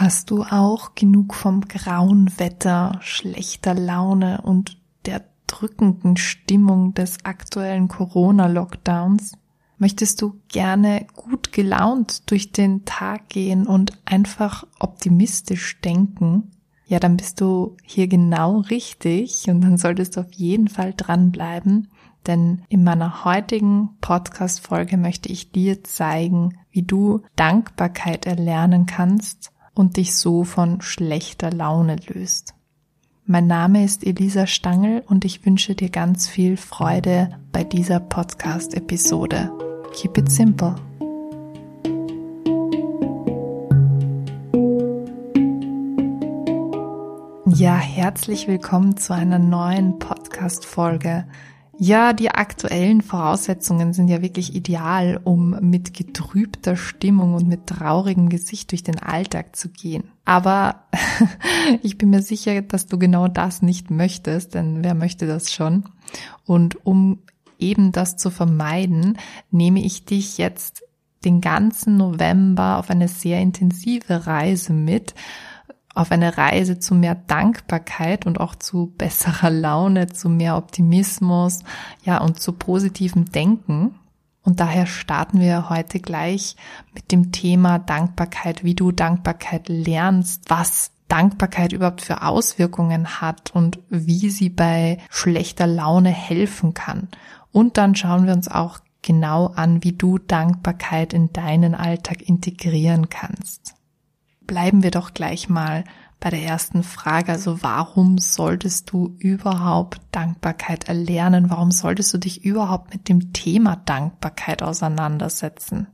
Hast du auch genug vom grauen Wetter, schlechter Laune und der drückenden Stimmung des aktuellen Corona-Lockdowns? Möchtest du gerne gut gelaunt durch den Tag gehen und einfach optimistisch denken? Ja, dann bist du hier genau richtig und dann solltest du auf jeden Fall dranbleiben, denn in meiner heutigen Podcast-Folge möchte ich dir zeigen, wie du Dankbarkeit erlernen kannst und dich so von schlechter Laune löst. Mein Name ist Elisa Stangl und ich wünsche dir ganz viel Freude bei dieser Podcast-Episode. Keep it simple. Ja, herzlich willkommen zu einer neuen Podcast-Folge. Ja, die aktuellen Voraussetzungen sind ja wirklich ideal, um mit getrübter Stimmung und mit traurigem Gesicht durch den Alltag zu gehen. Aber ich bin mir sicher, dass du genau das nicht möchtest, denn wer möchte das schon? Und um eben das zu vermeiden, nehme ich dich jetzt den ganzen November auf eine sehr intensive Reise mit, auf eine Reise zu mehr Dankbarkeit und auch zu besserer Laune, zu mehr Optimismus, ja, und zu positivem Denken. Und daher starten wir heute gleich mit dem Thema Dankbarkeit, wie du Dankbarkeit lernst, was Dankbarkeit überhaupt für Auswirkungen hat und wie sie bei schlechter Laune helfen kann. Und dann schauen wir uns auch genau an, wie du Dankbarkeit in deinen Alltag integrieren kannst bleiben wir doch gleich mal bei der ersten Frage. Also warum solltest du überhaupt Dankbarkeit erlernen? Warum solltest du dich überhaupt mit dem Thema Dankbarkeit auseinandersetzen?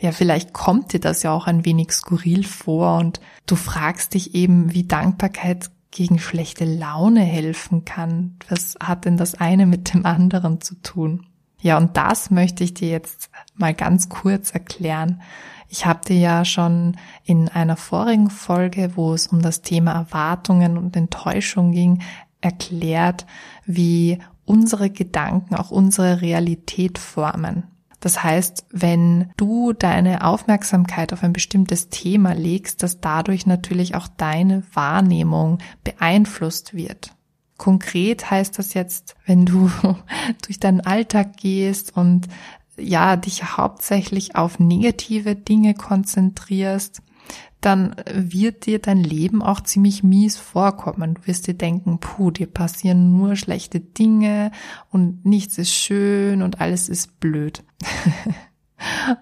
Ja, vielleicht kommt dir das ja auch ein wenig skurril vor und du fragst dich eben, wie Dankbarkeit gegen schlechte Laune helfen kann. Was hat denn das eine mit dem anderen zu tun? Ja, und das möchte ich dir jetzt mal ganz kurz erklären. Ich habe dir ja schon in einer vorigen Folge, wo es um das Thema Erwartungen und Enttäuschung ging, erklärt, wie unsere Gedanken auch unsere Realität formen. Das heißt, wenn du deine Aufmerksamkeit auf ein bestimmtes Thema legst, dass dadurch natürlich auch deine Wahrnehmung beeinflusst wird. Konkret heißt das jetzt, wenn du durch deinen Alltag gehst und ja, dich hauptsächlich auf negative Dinge konzentrierst, dann wird dir dein Leben auch ziemlich mies vorkommen. Du wirst dir denken, puh, dir passieren nur schlechte Dinge und nichts ist schön und alles ist blöd.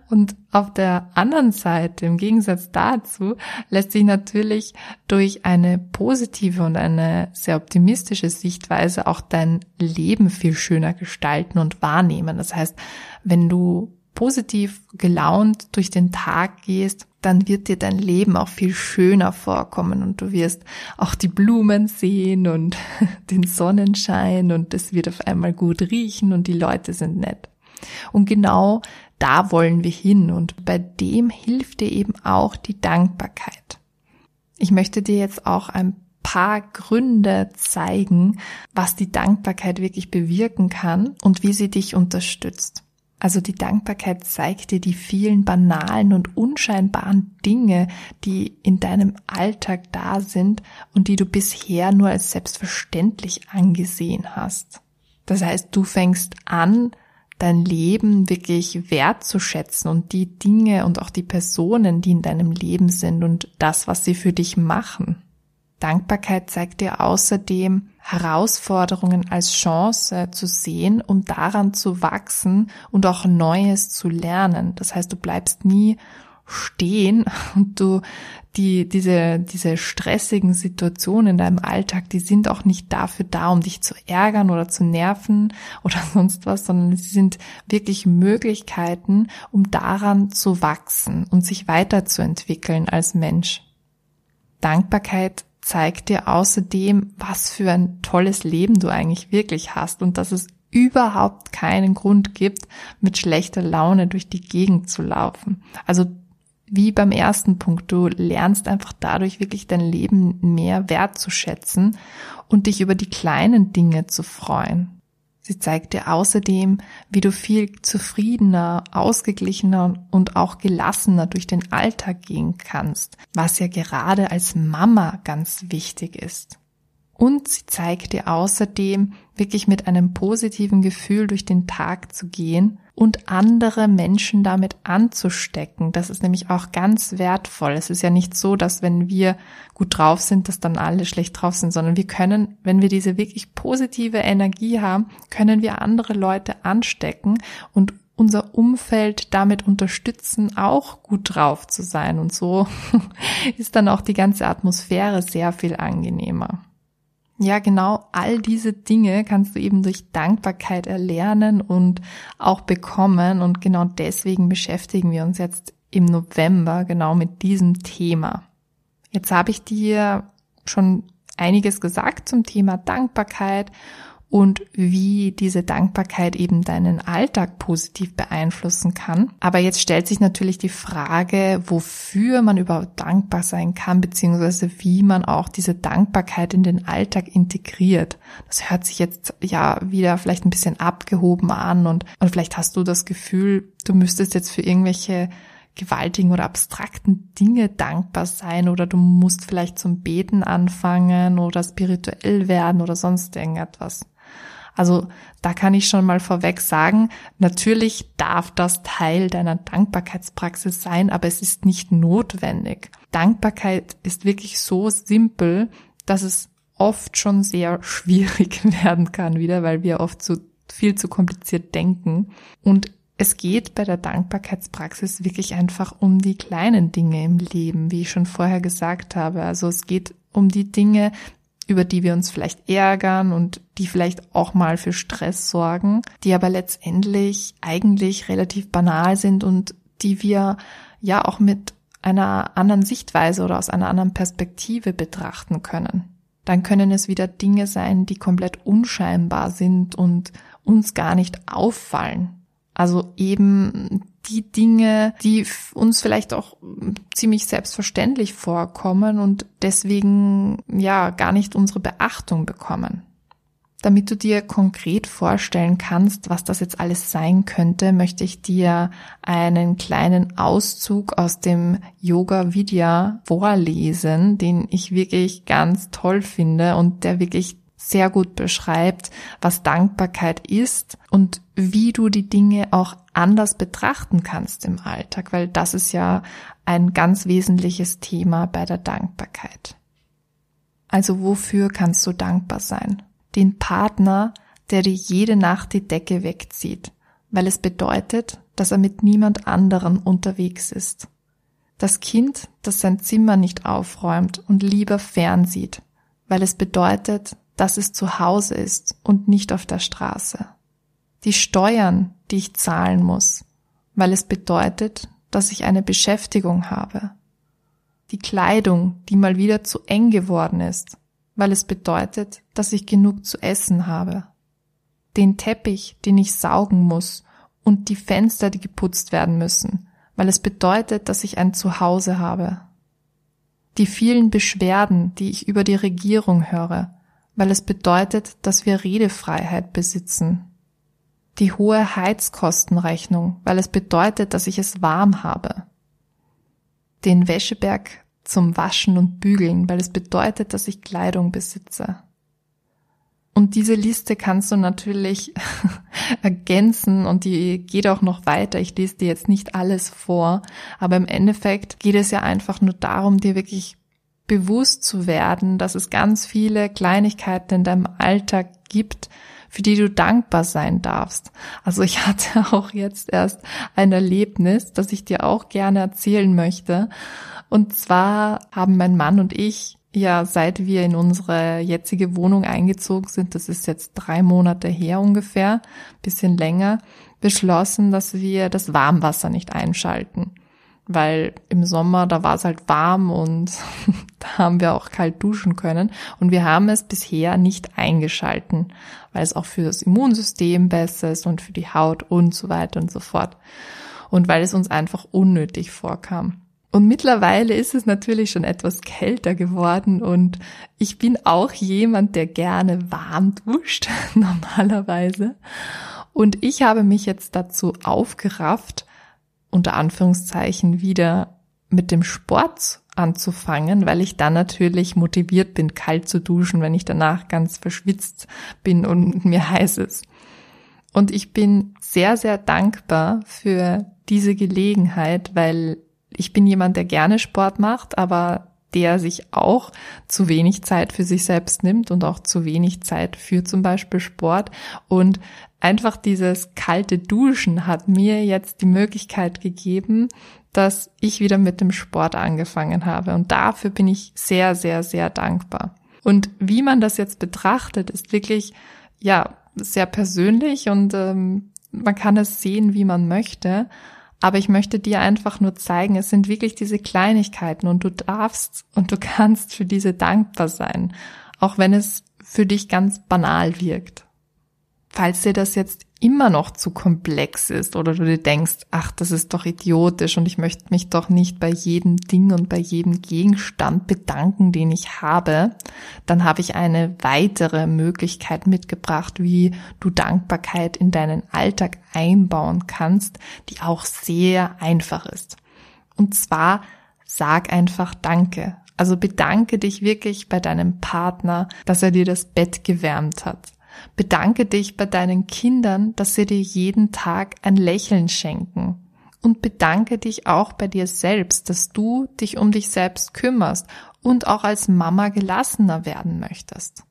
Und auf der anderen Seite, im Gegensatz dazu, lässt sich natürlich durch eine positive und eine sehr optimistische Sichtweise auch dein Leben viel schöner gestalten und wahrnehmen. Das heißt, wenn du positiv gelaunt durch den Tag gehst, dann wird dir dein Leben auch viel schöner vorkommen und du wirst auch die Blumen sehen und den Sonnenschein und es wird auf einmal gut riechen und die Leute sind nett. Und genau da wollen wir hin und bei dem hilft dir eben auch die Dankbarkeit. Ich möchte dir jetzt auch ein paar Gründe zeigen, was die Dankbarkeit wirklich bewirken kann und wie sie dich unterstützt. Also die Dankbarkeit zeigt dir die vielen banalen und unscheinbaren Dinge, die in deinem Alltag da sind und die du bisher nur als selbstverständlich angesehen hast. Das heißt, du fängst an, dein Leben wirklich wertzuschätzen und die Dinge und auch die Personen, die in deinem Leben sind und das, was sie für dich machen. Dankbarkeit zeigt dir außerdem Herausforderungen als Chance zu sehen, um daran zu wachsen und auch Neues zu lernen. Das heißt, du bleibst nie stehen und du die diese diese stressigen Situationen in deinem Alltag, die sind auch nicht dafür da, um dich zu ärgern oder zu nerven oder sonst was, sondern sie sind wirklich Möglichkeiten, um daran zu wachsen und sich weiterzuentwickeln als Mensch. Dankbarkeit zeigt dir außerdem, was für ein tolles Leben du eigentlich wirklich hast und dass es überhaupt keinen Grund gibt, mit schlechter Laune durch die Gegend zu laufen. Also wie beim ersten Punkt, du lernst einfach dadurch wirklich dein Leben mehr wertzuschätzen und dich über die kleinen Dinge zu freuen. Sie zeigt dir außerdem, wie du viel zufriedener, ausgeglichener und auch gelassener durch den Alltag gehen kannst, was ja gerade als Mama ganz wichtig ist. Und sie zeigt dir außerdem, wirklich mit einem positiven Gefühl durch den Tag zu gehen und andere Menschen damit anzustecken. Das ist nämlich auch ganz wertvoll. Es ist ja nicht so, dass wenn wir gut drauf sind, dass dann alle schlecht drauf sind, sondern wir können, wenn wir diese wirklich positive Energie haben, können wir andere Leute anstecken und unser Umfeld damit unterstützen, auch gut drauf zu sein. Und so ist dann auch die ganze Atmosphäre sehr viel angenehmer. Ja, genau all diese Dinge kannst du eben durch Dankbarkeit erlernen und auch bekommen. Und genau deswegen beschäftigen wir uns jetzt im November genau mit diesem Thema. Jetzt habe ich dir schon einiges gesagt zum Thema Dankbarkeit und wie diese Dankbarkeit eben deinen Alltag positiv beeinflussen kann. Aber jetzt stellt sich natürlich die Frage, wofür man überhaupt dankbar sein kann, beziehungsweise wie man auch diese Dankbarkeit in den Alltag integriert. Das hört sich jetzt ja wieder vielleicht ein bisschen abgehoben an und, und vielleicht hast du das Gefühl, du müsstest jetzt für irgendwelche gewaltigen oder abstrakten Dinge dankbar sein oder du musst vielleicht zum Beten anfangen oder spirituell werden oder sonst irgendetwas. Also da kann ich schon mal vorweg sagen, natürlich darf das Teil deiner Dankbarkeitspraxis sein, aber es ist nicht notwendig. Dankbarkeit ist wirklich so simpel, dass es oft schon sehr schwierig werden kann wieder, weil wir oft zu viel zu kompliziert denken. Und es geht bei der Dankbarkeitspraxis wirklich einfach um die kleinen Dinge im Leben, wie ich schon vorher gesagt habe. Also es geht um die Dinge, über die wir uns vielleicht ärgern und die vielleicht auch mal für Stress sorgen, die aber letztendlich eigentlich relativ banal sind und die wir ja auch mit einer anderen Sichtweise oder aus einer anderen Perspektive betrachten können. Dann können es wieder Dinge sein, die komplett unscheinbar sind und uns gar nicht auffallen. Also eben die Dinge, die uns vielleicht auch ziemlich selbstverständlich vorkommen und deswegen ja gar nicht unsere Beachtung bekommen. Damit du dir konkret vorstellen kannst, was das jetzt alles sein könnte, möchte ich dir einen kleinen Auszug aus dem Yoga Vidya vorlesen, den ich wirklich ganz toll finde und der wirklich sehr gut beschreibt, was Dankbarkeit ist und wie du die Dinge auch anders betrachten kannst im Alltag, weil das ist ja ein ganz wesentliches Thema bei der Dankbarkeit. Also wofür kannst du dankbar sein? Den Partner, der dir jede Nacht die Decke wegzieht, weil es bedeutet, dass er mit niemand anderen unterwegs ist. Das Kind, das sein Zimmer nicht aufräumt und lieber fernsieht, weil es bedeutet, dass es zu Hause ist und nicht auf der Straße. Die Steuern, die ich zahlen muss, weil es bedeutet, dass ich eine Beschäftigung habe. Die Kleidung, die mal wieder zu eng geworden ist, weil es bedeutet, dass ich genug zu essen habe. Den Teppich, den ich saugen muss und die Fenster, die geputzt werden müssen, weil es bedeutet, dass ich ein Zuhause habe. Die vielen Beschwerden, die ich über die Regierung höre, weil es bedeutet, dass wir Redefreiheit besitzen. Die hohe Heizkostenrechnung, weil es bedeutet, dass ich es warm habe. Den Wäscheberg zum Waschen und Bügeln, weil es bedeutet, dass ich Kleidung besitze. Und diese Liste kannst du natürlich ergänzen und die geht auch noch weiter. Ich lese dir jetzt nicht alles vor, aber im Endeffekt geht es ja einfach nur darum, dir wirklich bewusst zu werden, dass es ganz viele Kleinigkeiten in deinem Alltag gibt, für die du dankbar sein darfst. Also ich hatte auch jetzt erst ein Erlebnis, das ich dir auch gerne erzählen möchte. Und zwar haben mein Mann und ich ja, seit wir in unsere jetzige Wohnung eingezogen sind, das ist jetzt drei Monate her ungefähr, bisschen länger, beschlossen, dass wir das Warmwasser nicht einschalten weil im Sommer, da war es halt warm und da haben wir auch kalt duschen können. Und wir haben es bisher nicht eingeschalten, weil es auch für das Immunsystem besser ist und für die Haut und so weiter und so fort. Und weil es uns einfach unnötig vorkam. Und mittlerweile ist es natürlich schon etwas kälter geworden und ich bin auch jemand, der gerne warm duscht, normalerweise. Und ich habe mich jetzt dazu aufgerafft, unter Anführungszeichen wieder mit dem Sport anzufangen, weil ich dann natürlich motiviert bin, kalt zu duschen, wenn ich danach ganz verschwitzt bin und mir heiß ist. Und ich bin sehr, sehr dankbar für diese Gelegenheit, weil ich bin jemand, der gerne Sport macht, aber der sich auch zu wenig Zeit für sich selbst nimmt und auch zu wenig Zeit für zum Beispiel Sport. Und einfach dieses kalte Duschen hat mir jetzt die Möglichkeit gegeben, dass ich wieder mit dem Sport angefangen habe. Und dafür bin ich sehr, sehr, sehr dankbar. Und wie man das jetzt betrachtet, ist wirklich, ja, sehr persönlich und ähm, man kann es sehen, wie man möchte. Aber ich möchte dir einfach nur zeigen, es sind wirklich diese Kleinigkeiten und du darfst und du kannst für diese dankbar sein, auch wenn es für dich ganz banal wirkt. Falls dir das jetzt immer noch zu komplex ist oder du dir denkst, ach, das ist doch idiotisch und ich möchte mich doch nicht bei jedem Ding und bei jedem Gegenstand bedanken, den ich habe, dann habe ich eine weitere Möglichkeit mitgebracht, wie du Dankbarkeit in deinen Alltag einbauen kannst, die auch sehr einfach ist. Und zwar sag einfach Danke. Also bedanke dich wirklich bei deinem Partner, dass er dir das Bett gewärmt hat Bedanke dich bei deinen Kindern, dass sie dir jeden Tag ein Lächeln schenken. Und bedanke dich auch bei dir selbst, dass du dich um dich selbst kümmerst und auch als Mama gelassener werden möchtest.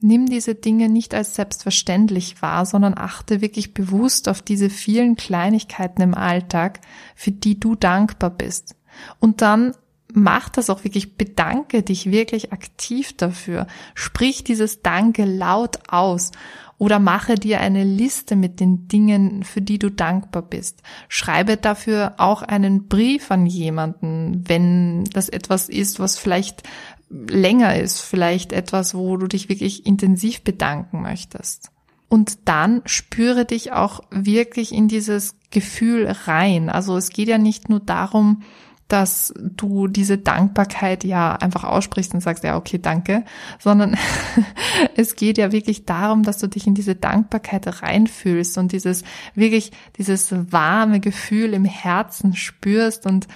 Nimm diese Dinge nicht als selbstverständlich wahr, sondern achte wirklich bewusst auf diese vielen Kleinigkeiten im Alltag, für die du dankbar bist. Und dann mach das auch wirklich, bedanke dich wirklich aktiv dafür. Sprich dieses Danke laut aus oder mache dir eine Liste mit den Dingen, für die du dankbar bist. Schreibe dafür auch einen Brief an jemanden, wenn das etwas ist, was vielleicht länger ist, vielleicht etwas, wo du dich wirklich intensiv bedanken möchtest. Und dann spüre dich auch wirklich in dieses Gefühl rein. Also es geht ja nicht nur darum, dass du diese Dankbarkeit ja einfach aussprichst und sagst, ja, okay, danke, sondern es geht ja wirklich darum, dass du dich in diese Dankbarkeit reinfühlst und dieses wirklich, dieses warme Gefühl im Herzen spürst und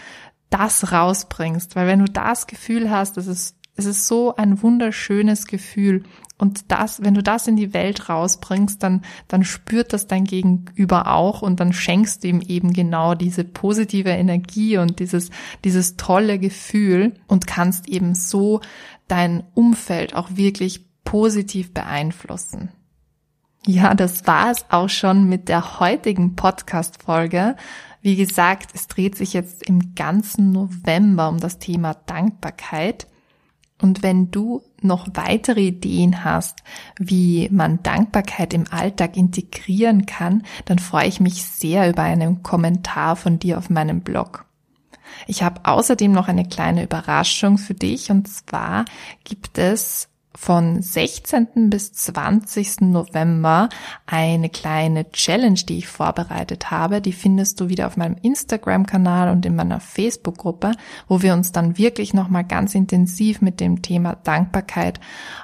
das rausbringst. Weil wenn du das Gefühl hast, das ist, es ist so ein wunderschönes Gefühl und das, wenn du das in die Welt rausbringst, dann, dann spürt das dein Gegenüber auch und dann schenkst du ihm eben genau diese positive Energie und dieses, dieses tolle Gefühl und kannst eben so dein Umfeld auch wirklich positiv beeinflussen. Ja, das war es auch schon mit der heutigen Podcast-Folge. Wie gesagt, es dreht sich jetzt im ganzen November um das Thema Dankbarkeit. Und wenn du noch weitere Ideen hast, wie man Dankbarkeit im Alltag integrieren kann, dann freue ich mich sehr über einen Kommentar von dir auf meinem Blog. Ich habe außerdem noch eine kleine Überraschung für dich und zwar gibt es von 16. bis 20. November eine kleine Challenge, die ich vorbereitet habe. Die findest du wieder auf meinem Instagram-Kanal und in meiner Facebook-Gruppe, wo wir uns dann wirklich nochmal ganz intensiv mit dem Thema Dankbarkeit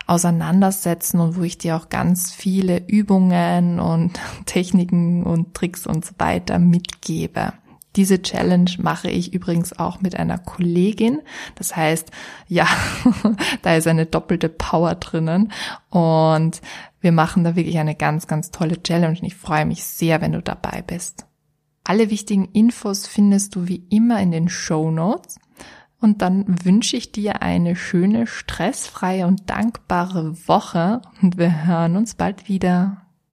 auseinandersetzen und wo ich dir auch ganz viele Übungen und Techniken und Tricks und so weiter mitgebe. Diese Challenge mache ich übrigens auch mit einer Kollegin. Das heißt, ja, da ist eine doppelte Power drinnen und wir machen da wirklich eine ganz, ganz tolle Challenge und ich freue mich sehr, wenn du dabei bist. Alle wichtigen Infos findest du wie immer in den Show Notes. Und dann wünsche ich dir eine schöne, stressfreie und dankbare Woche und wir hören uns bald wieder.